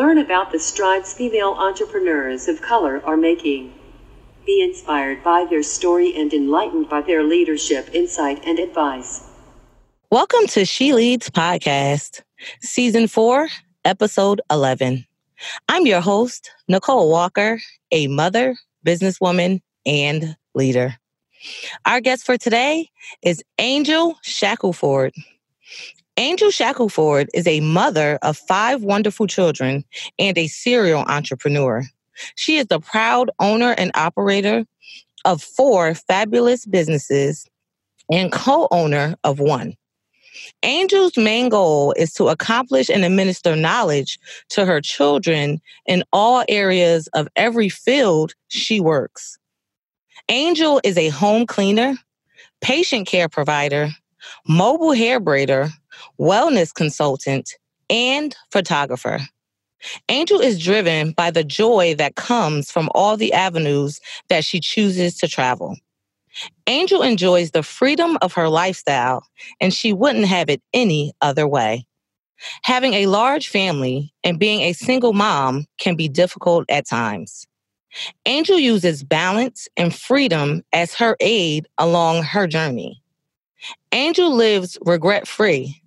Learn about the strides female entrepreneurs of color are making. Be inspired by their story and enlightened by their leadership, insight, and advice. Welcome to She Leads Podcast, Season 4, Episode 11. I'm your host, Nicole Walker, a mother, businesswoman, and leader. Our guest for today is Angel Shackelford. Angel Shackelford is a mother of five wonderful children and a serial entrepreneur. She is the proud owner and operator of four fabulous businesses and co owner of one. Angel's main goal is to accomplish and administer knowledge to her children in all areas of every field she works. Angel is a home cleaner, patient care provider, mobile hair braider, wellness consultant, and photographer. Angel is driven by the joy that comes from all the avenues that she chooses to travel. Angel enjoys the freedom of her lifestyle, and she wouldn't have it any other way. Having a large family and being a single mom can be difficult at times. Angel uses balance and freedom as her aid along her journey. Angel lives regret free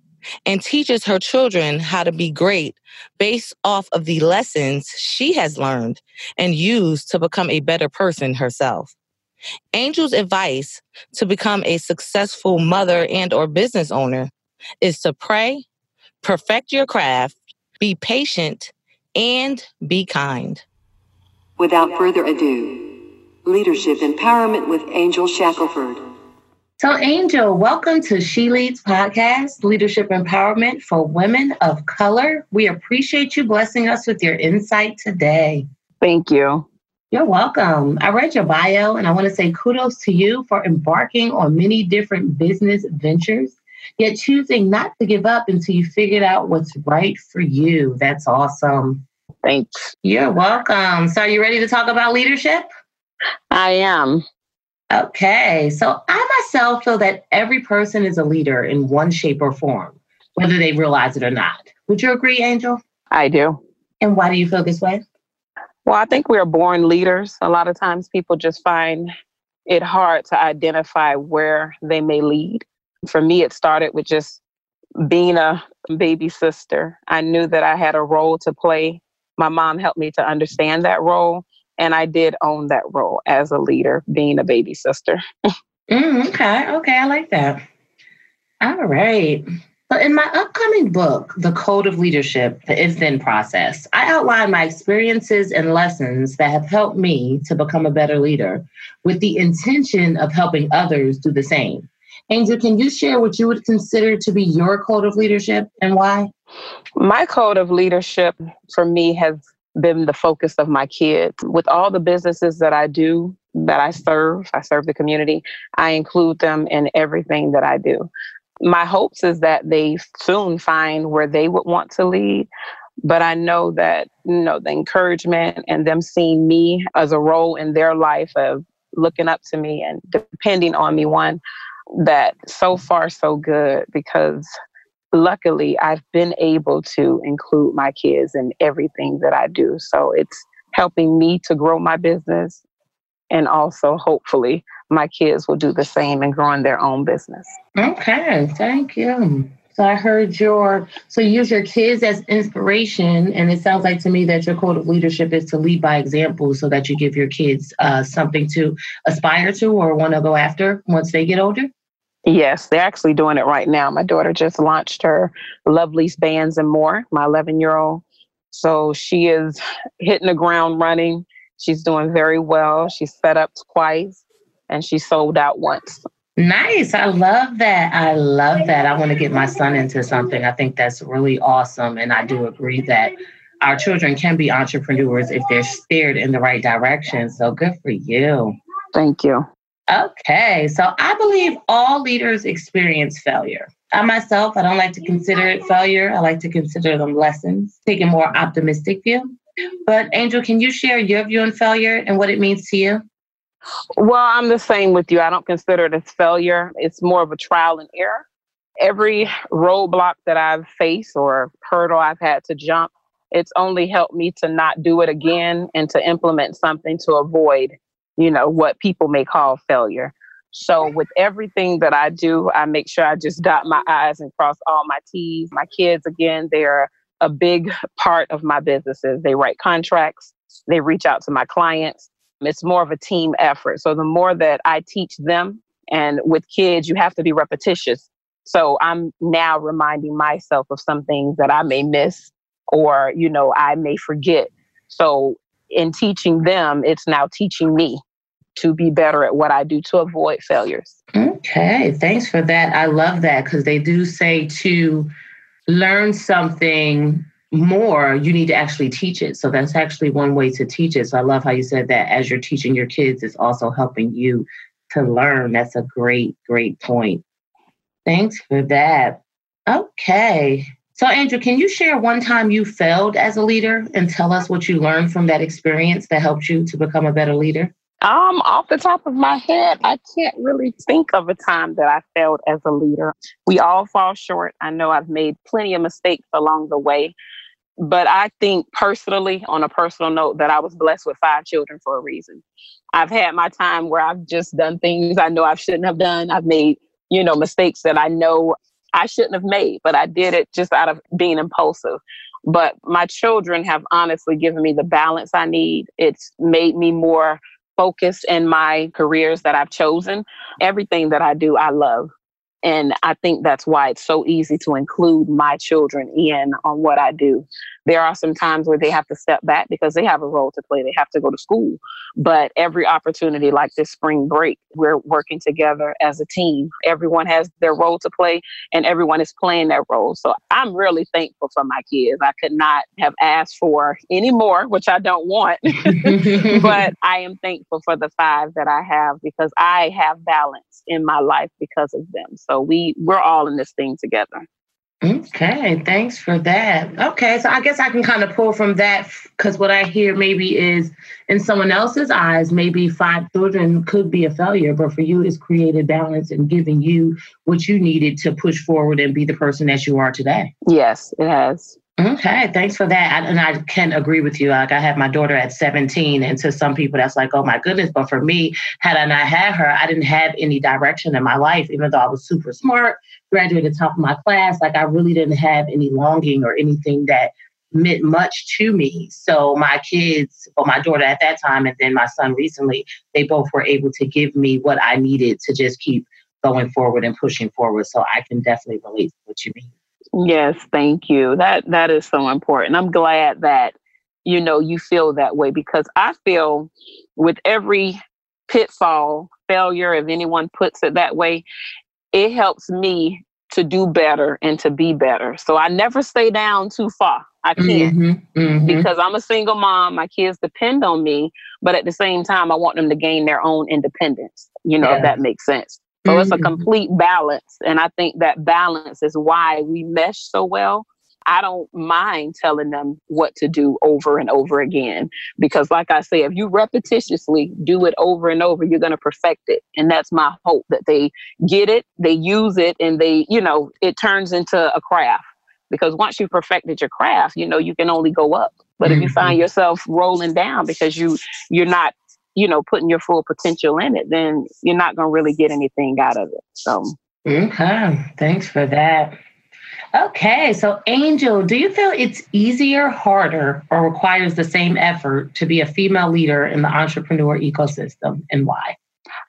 and teaches her children how to be great based off of the lessons she has learned and used to become a better person herself. Angel's advice to become a successful mother and or business owner is to pray, perfect your craft, be patient, and be kind. Without further ado, Leadership Empowerment with Angel Shackelford. So, Angel, welcome to She Leads Podcast, Leadership Empowerment for Women of Color. We appreciate you blessing us with your insight today. Thank you. You're welcome. I read your bio and I want to say kudos to you for embarking on many different business ventures, yet choosing not to give up until you figured out what's right for you. That's awesome. Thanks. You're welcome. So, are you ready to talk about leadership? I am. Okay, so I myself feel that every person is a leader in one shape or form, whether they realize it or not. Would you agree, Angel? I do. And why do you feel this way? Well, I think we're born leaders. A lot of times people just find it hard to identify where they may lead. For me, it started with just being a baby sister. I knew that I had a role to play. My mom helped me to understand that role. And I did own that role as a leader, being a baby sister. mm, okay, okay, I like that. All right. So, in my upcoming book, The Code of Leadership, the If Then Process, I outline my experiences and lessons that have helped me to become a better leader with the intention of helping others do the same. Angel, can you share what you would consider to be your code of leadership and why? My code of leadership for me has been the focus of my kids. With all the businesses that I do, that I serve, I serve the community, I include them in everything that I do. My hopes is that they soon find where they would want to lead. But I know that, you know, the encouragement and them seeing me as a role in their life of looking up to me and depending on me, one, that so far so good because luckily I've been able to include my kids in everything that I do. So it's helping me to grow my business and also hopefully my kids will do the same and grow in their own business. Okay, thank you. So I heard your so you use your kids as inspiration, and it sounds like to me that your code of leadership is to lead by example, so that you give your kids uh, something to aspire to or want to go after once they get older. Yes, they're actually doing it right now. My daughter just launched her Lovely's Bands and More, my 11 year old. So she is hitting the ground running. She's doing very well. She's set up twice and she sold out once. Nice. I love that. I love that. I want to get my son into something. I think that's really awesome. And I do agree that our children can be entrepreneurs if they're steered in the right direction. So good for you. Thank you. Okay, so I believe all leaders experience failure. I myself, I don't like to consider it failure. I like to consider them lessons, take a more optimistic view. But Angel, can you share your view on failure and what it means to you? Well, I'm the same with you. I don't consider it as failure. It's more of a trial and error. Every roadblock that I've faced or hurdle I've had to jump, it's only helped me to not do it again and to implement something to avoid, you know, what people may call failure. So with everything that I do, I make sure I just dot my I's and cross all my T's. My kids, again, they're a big part of my businesses. They write contracts, they reach out to my clients. It's more of a team effort. So the more that I teach them, and with kids, you have to be repetitious. So I'm now reminding myself of some things that I may miss or, you know, I may forget. So in teaching them, it's now teaching me to be better at what I do to avoid failures. Okay, thanks for that. I love that because they do say to learn something more, you need to actually teach it. So that's actually one way to teach it. So I love how you said that as you're teaching your kids, it's also helping you to learn. That's a great, great point. Thanks for that. Okay. So, Angel, can you share one time you failed as a leader and tell us what you learned from that experience that helped you to become a better leader? Um, off the top of my head, I can't really think of a time that I failed as a leader. We all fall short. I know I've made plenty of mistakes along the way, but I think personally, on a personal note, that I was blessed with five children for a reason. I've had my time where I've just done things I know I shouldn't have done. I've made, you know, mistakes that I know I shouldn't have made, but I did it just out of being impulsive. But my children have honestly given me the balance I need. It's made me more focused in my careers that I've chosen. Everything that I do, I love. And I think that's why it's so easy to include my children in on what I do. There are some times where they have to step back because they have a role to play. They have to go to school. But every opportunity, like this spring break, we're working together as a team. Everyone has their role to play and everyone is playing their role. So I'm really thankful for my kids. I could not have asked for any more, which I don't want. but I am thankful for the five that I have because I have balance in my life because of them. So we we're all in this thing together. Okay, thanks for that. Okay, so I guess I can kind of pull from that because what I hear maybe is in someone else's eyes, maybe five children could be a failure, but for you, it's created balance and giving you what you needed to push forward and be the person that you are today. Yes, it has. Okay, thanks for that. and I can agree with you. Like I had my daughter at 17, and to some people that's like, oh my goodness. But for me, had I not had her, I didn't have any direction in my life, even though I was super smart, graduated top of my class. Like I really didn't have any longing or anything that meant much to me. So my kids, or my daughter at that time, and then my son recently, they both were able to give me what I needed to just keep going forward and pushing forward. So I can definitely relate to what you mean. Yes, thank you. That that is so important. I'm glad that you know you feel that way because I feel with every pitfall, failure, if anyone puts it that way, it helps me to do better and to be better. So I never stay down too far. I can't mm-hmm, mm-hmm. because I'm a single mom. My kids depend on me, but at the same time, I want them to gain their own independence. You know, yeah. if that makes sense. So mm-hmm. it's a mm-hmm. complete balance. And I think that balance is why we mesh so well. I don't mind telling them what to do over and over again. Because, like I say, if you repetitiously do it over and over, you're going to perfect it. And that's my hope that they get it, they use it, and they, you know, it turns into a craft. Because once you perfected your craft, you know, you can only go up. But mm-hmm. if you find mm-hmm. yourself rolling down because you you're not you know, putting your full potential in it, then you're not going to really get anything out of it. So, okay. Thanks for that. Okay. So, Angel, do you feel it's easier, harder, or requires the same effort to be a female leader in the entrepreneur ecosystem and why?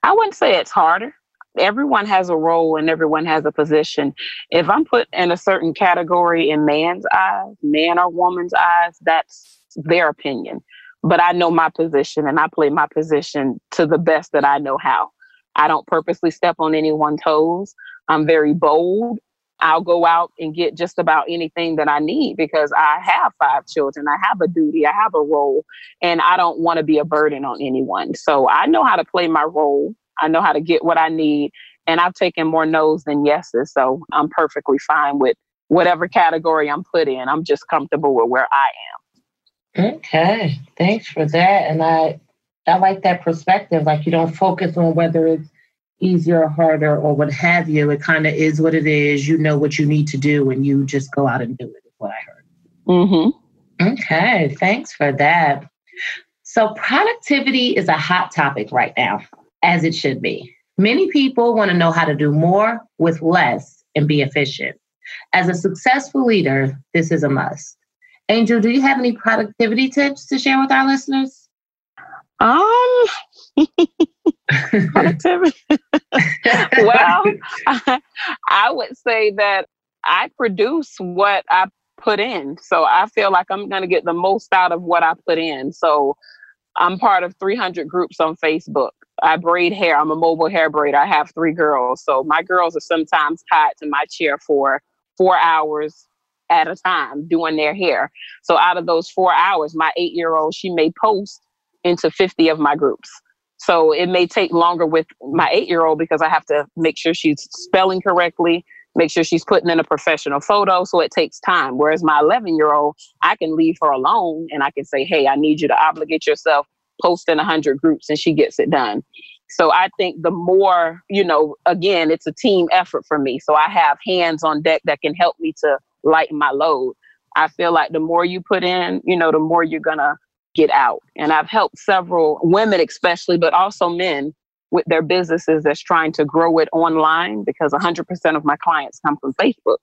I wouldn't say it's harder. Everyone has a role and everyone has a position. If I'm put in a certain category in man's eyes, man or woman's eyes, that's their opinion but I know my position and I play my position to the best that I know how. I don't purposely step on anyone's toes. I'm very bold. I'll go out and get just about anything that I need because I have five children. I have a duty, I have a role, and I don't want to be a burden on anyone. So I know how to play my role. I know how to get what I need. And I've taken more no's than yeses. So I'm perfectly fine with whatever category I'm put in. I'm just comfortable with where I am. Okay, thanks for that. And I I like that perspective. Like you don't focus on whether it's easier or harder or what have you. It kind of is what it is. You know what you need to do, and you just go out and do it. Is what I heard. Mm-hmm. Okay, thanks for that. So, productivity is a hot topic right now, as it should be. Many people want to know how to do more with less and be efficient. As a successful leader, this is a must. Angel, do you have any productivity tips to share with our listeners? Um, productivity. well, I, I would say that I produce what I put in. So I feel like I'm going to get the most out of what I put in. So I'm part of 300 groups on Facebook. I braid hair. I'm a mobile hair braider. I have three girls. So my girls are sometimes tied to my chair for four hours at a time doing their hair. So out of those four hours, my eight year old, she may post into 50 of my groups. So it may take longer with my eight year old because I have to make sure she's spelling correctly, make sure she's putting in a professional photo. So it takes time. Whereas my 11 year old, I can leave her alone and I can say, hey, I need you to obligate yourself, post in 100 groups, and she gets it done. So I think the more, you know, again, it's a team effort for me. So I have hands on deck that can help me to lighten my load. I feel like the more you put in, you know, the more you're going to get out. And I've helped several women, especially, but also men with their businesses that's trying to grow it online because 100% of my clients come from Facebook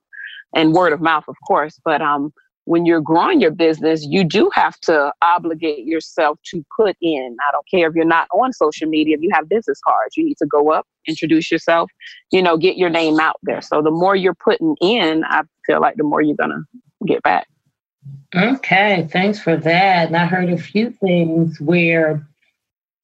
and word of mouth, of course. But um, when you're growing your business, you do have to obligate yourself to put in. I don't care if you're not on social media, if you have business cards, you need to go up, introduce yourself, you know, get your name out there. So the more you're putting in, I feel like the more you're going to get back. Okay, thanks for that. And I heard a few things where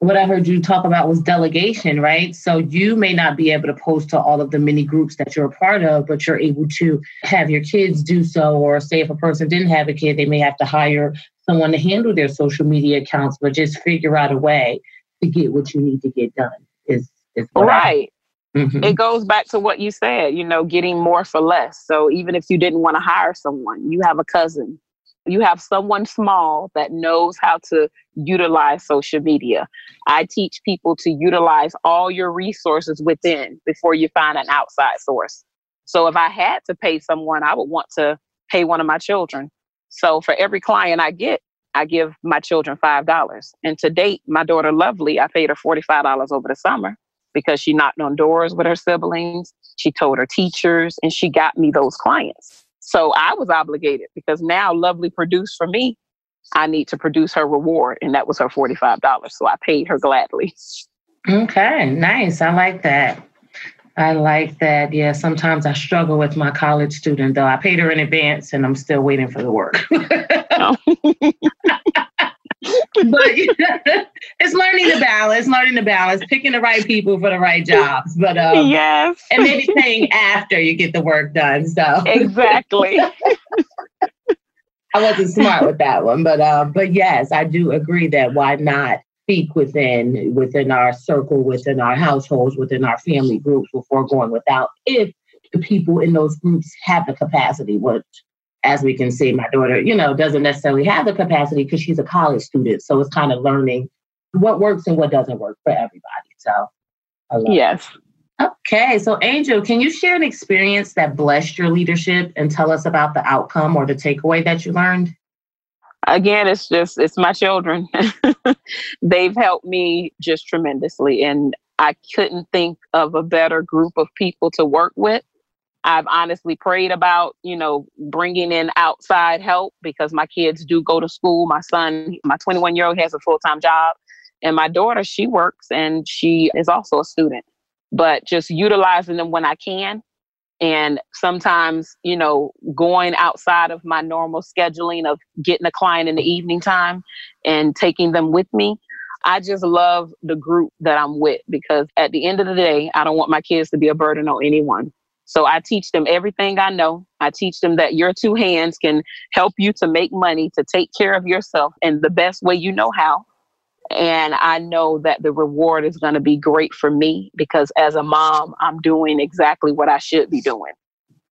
what I heard you talk about was delegation, right? So you may not be able to post to all of the many groups that you're a part of, but you're able to have your kids do so. Or say if a person didn't have a kid, they may have to hire someone to handle their social media accounts, but just figure out a way to get what you need to get done. Is is right. Mm-hmm. It goes back to what you said, you know, getting more for less. So even if you didn't want to hire someone, you have a cousin, you have someone small that knows how to utilize social media. I teach people to utilize all your resources within before you find an outside source. So if I had to pay someone, I would want to pay one of my children. So for every client I get, I give my children $5. And to date, my daughter Lovely, I paid her $45 over the summer because she knocked on doors with her siblings. She told her teachers and she got me those clients. So I was obligated because now Lovely produced for me. I need to produce her reward, and that was her $45. So I paid her gladly. Okay, nice. I like that. I like that. Yeah, sometimes I struggle with my college student, though. I paid her in advance and I'm still waiting for the work. oh. but it's learning the balance, learning the balance, picking the right people for the right jobs. But um, yes, and maybe paying after you get the work done. So exactly. I wasn't smart with that one, but um, but yes, I do agree that why not speak within within our circle, within our households, within our family groups before going without if the people in those groups have the capacity, which as we can see, my daughter, you know, doesn't necessarily have the capacity because she's a college student. So it's kind of learning what works and what doesn't work for everybody. So, yes. It. Okay. So, Angel, can you share an experience that blessed your leadership and tell us about the outcome or the takeaway that you learned? Again, it's just, it's my children. They've helped me just tremendously. And I couldn't think of a better group of people to work with I've honestly prayed about, you know, bringing in outside help because my kids do go to school. My son, my 21 year old, has a full time job. And my daughter, she works and she is also a student. But just utilizing them when I can. And sometimes, you know, going outside of my normal scheduling of getting a client in the evening time and taking them with me. I just love the group that I'm with because at the end of the day, I don't want my kids to be a burden on anyone. So I teach them everything I know. I teach them that your two hands can help you to make money, to take care of yourself in the best way you know how. And I know that the reward is going to be great for me because as a mom, I'm doing exactly what I should be doing,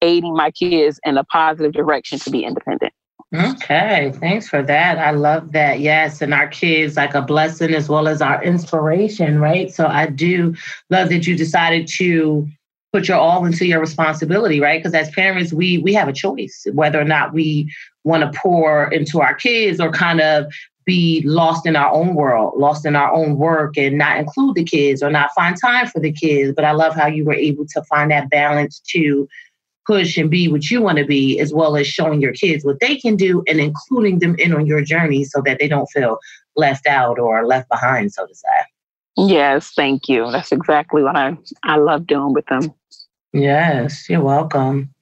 aiding my kids in a positive direction to be independent. Okay, thanks for that. I love that. Yes, and our kids like a blessing as well as our inspiration, right? So I do love that you decided to put your all into your responsibility, right? Because as parents, we we have a choice whether or not we want to pour into our kids or kind of be lost in our own world, lost in our own work, and not include the kids or not find time for the kids. But I love how you were able to find that balance to push and be what you want to be, as well as showing your kids what they can do and including them in on your journey so that they don't feel left out or left behind, so to say. Yes, thank you. That's exactly what I, I love doing with them. Yes, you're welcome.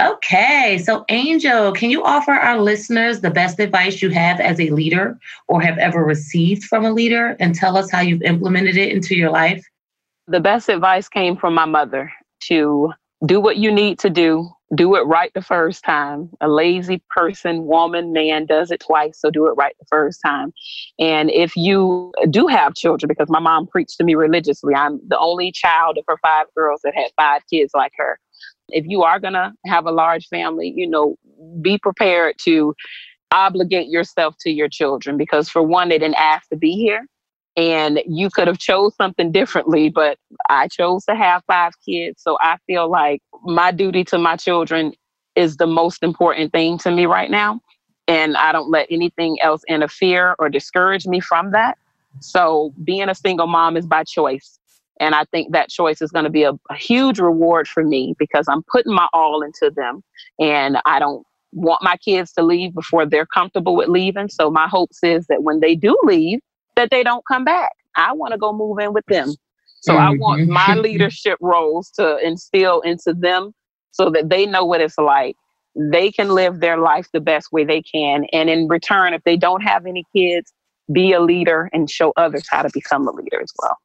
Okay, so Angel, can you offer our listeners the best advice you have as a leader or have ever received from a leader and tell us how you've implemented it into your life? The best advice came from my mother to do what you need to do, do it right the first time. A lazy person, woman, man does it twice, so do it right the first time. And if you do have children, because my mom preached to me religiously, I'm the only child of her five girls that had five kids like her. If you are going to have a large family, you know, be prepared to obligate yourself to your children because for one they didn't ask to be here and you could have chose something differently but i chose to have five kids so i feel like my duty to my children is the most important thing to me right now and i don't let anything else interfere or discourage me from that so being a single mom is by choice and I think that choice is going to be a, a, huge reward for me because I'm putting my all into them. And I don't want my kids to leave before they're comfortable with leaving. So my hopes is that when they do leave, that they don't come back. I want to go move in with them. So mm-hmm. I want my leadership roles to instill into them so that they know what it's like. They can live their life the best way they can. And in return, if they don't have any kids, be a leader and show others how to become a leader as well.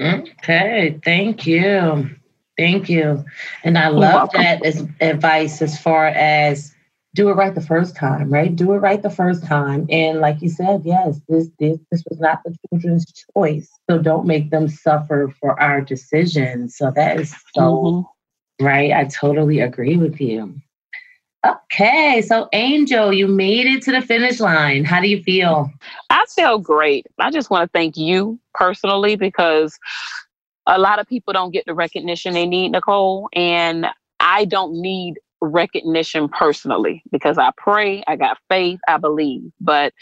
Okay, thank you. Thank you. And I love that as advice as far as do it right the first time, right? Do it right the first time. And like you said, yes, this this this was not the children's choice. So don't make them suffer for our decisions. So that is so mm-hmm. right. I totally agree with you. Okay, so Angel, you made it to the finish line. How do you feel? I feel great. I just want to thank you personally because a lot of people don't get the recognition they need, Nicole. And I don't need recognition personally because I pray, I got faith, I believe. But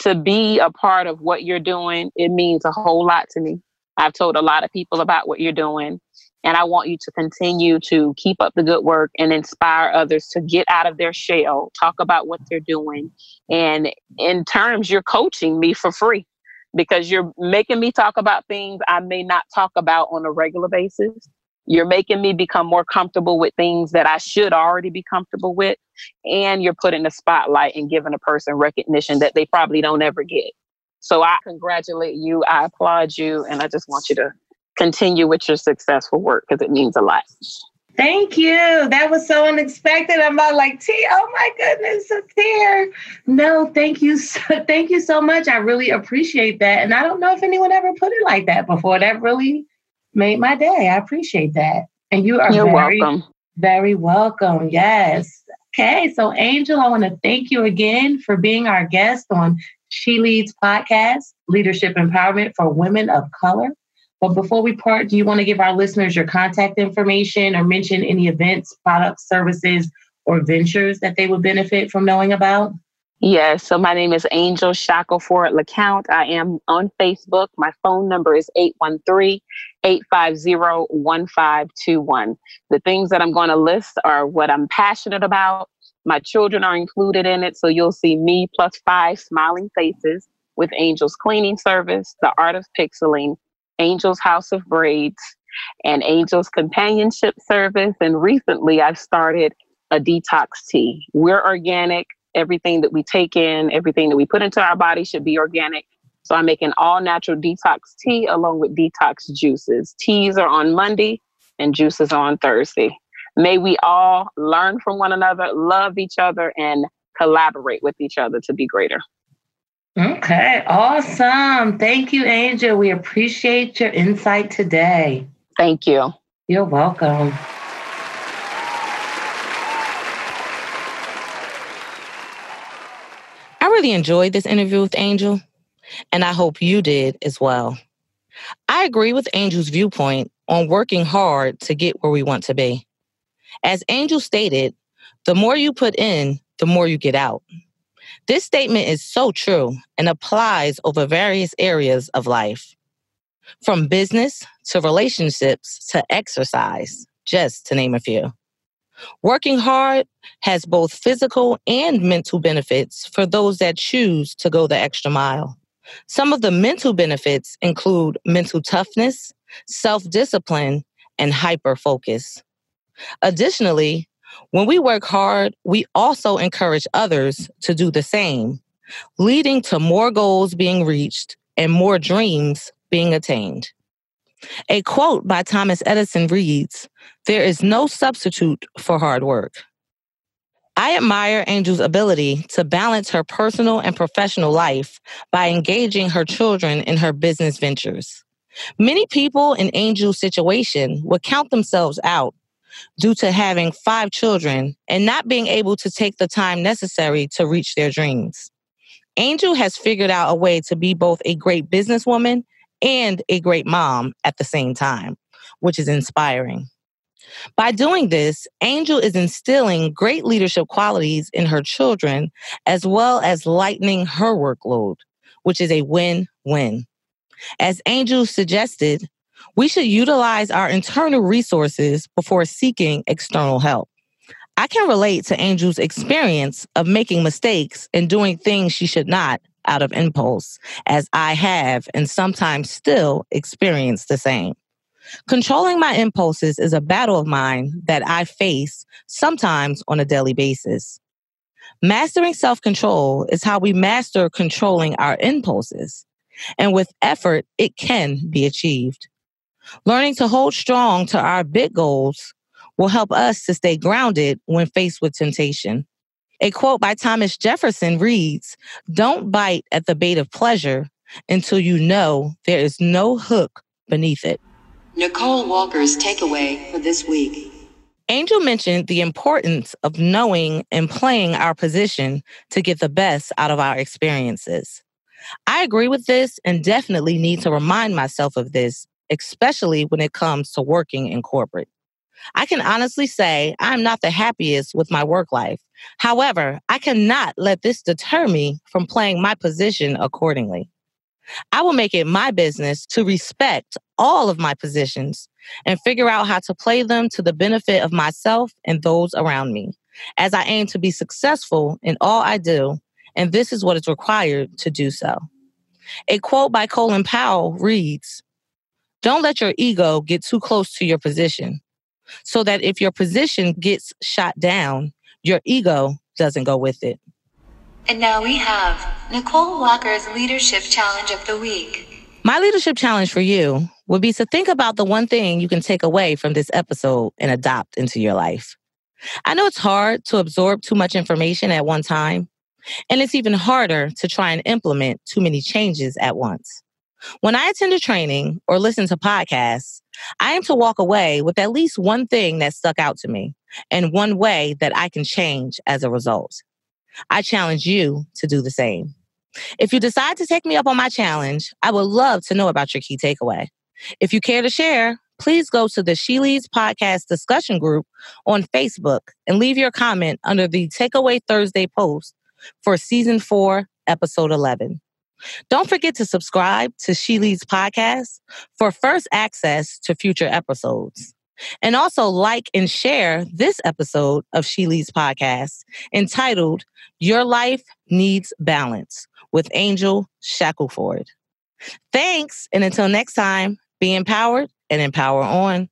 to be a part of what you're doing, it means a whole lot to me. I've told a lot of people about what you're doing. And I want you to continue to keep up the good work and inspire others to get out of their shell, talk about what they're doing. And in terms, you're coaching me for free because you're making me talk about things I may not talk about on a regular basis. You're making me become more comfortable with things that I should already be comfortable with. And you're putting a spotlight and giving a person recognition that they probably don't ever get. So I congratulate you. I applaud you. And I just want you to continue with your successful work because it means a lot. Thank you. That was so unexpected. I'm not like, T, oh my goodness, it's here. No, thank you. So, thank you so much. I really appreciate that. And I don't know if anyone ever put it like that before. That really made my day. I appreciate that. And you are You're very, welcome. very welcome. Yes. Okay. So, Angel, I want to thank you again for being our guest on She Leads podcast, Leadership Empowerment for Women of Color. But before we part, do you want to give our listeners your contact information or mention any events, products, services, or ventures that they would benefit from knowing about? Yes. So my name is Angel Shackelford LeCount. I am on Facebook. My phone number is 813-850-1521. The things that I'm going to list are what I'm passionate about. My children are included in it. So you'll see me plus five smiling faces with Angel's Cleaning Service, The Art of Pixeling, Angel's House of Braids and Angel's Companionship Service. And recently I've started a detox tea. We're organic. Everything that we take in, everything that we put into our body should be organic. So I'm making all natural detox tea along with detox juices. Teas are on Monday and juices on Thursday. May we all learn from one another, love each other, and collaborate with each other to be greater. Okay, awesome. Thank you, Angel. We appreciate your insight today. Thank you. You're welcome. Really enjoyed this interview with Angel, and I hope you did as well. I agree with Angel's viewpoint on working hard to get where we want to be. As Angel stated, the more you put in, the more you get out. This statement is so true and applies over various areas of life, from business to relationships to exercise, just to name a few. Working hard has both physical and mental benefits for those that choose to go the extra mile. Some of the mental benefits include mental toughness, self discipline, and hyper focus. Additionally, when we work hard, we also encourage others to do the same, leading to more goals being reached and more dreams being attained. A quote by Thomas Edison reads There is no substitute for hard work. I admire Angel's ability to balance her personal and professional life by engaging her children in her business ventures. Many people in Angel's situation would count themselves out due to having five children and not being able to take the time necessary to reach their dreams. Angel has figured out a way to be both a great businesswoman and a great mom at the same time, which is inspiring. By doing this, Angel is instilling great leadership qualities in her children as well as lightening her workload, which is a win win. As Angel suggested, we should utilize our internal resources before seeking external help. I can relate to Angel's experience of making mistakes and doing things she should not out of impulse, as I have and sometimes still experience the same. Controlling my impulses is a battle of mine that I face sometimes on a daily basis. Mastering self control is how we master controlling our impulses. And with effort, it can be achieved. Learning to hold strong to our big goals will help us to stay grounded when faced with temptation. A quote by Thomas Jefferson reads Don't bite at the bait of pleasure until you know there is no hook beneath it. Nicole Walker's takeaway for this week. Angel mentioned the importance of knowing and playing our position to get the best out of our experiences. I agree with this and definitely need to remind myself of this, especially when it comes to working in corporate. I can honestly say I'm not the happiest with my work life. However, I cannot let this deter me from playing my position accordingly. I will make it my business to respect all of my positions and figure out how to play them to the benefit of myself and those around me, as I aim to be successful in all I do, and this is what is required to do so. A quote by Colin Powell reads Don't let your ego get too close to your position so that if your position gets shot down, your ego doesn't go with it. And now we have Nicole Walker's Leadership Challenge of the Week. My leadership challenge for you would be to think about the one thing you can take away from this episode and adopt into your life. I know it's hard to absorb too much information at one time, and it's even harder to try and implement too many changes at once. When I attend a training or listen to podcasts, I am to walk away with at least one thing that stuck out to me and one way that I can change as a result. I challenge you to do the same. If you decide to take me up on my challenge, I would love to know about your key takeaway. If you care to share, please go to the She Leads podcast discussion group on Facebook and leave your comment under the Takeaway Thursday post for season four, episode 11. Don't forget to subscribe to She Leads Podcast for first access to future episodes. And also like and share this episode of She Leads Podcast entitled Your Life Needs Balance with Angel Shackelford. Thanks. And until next time, be empowered and empower on.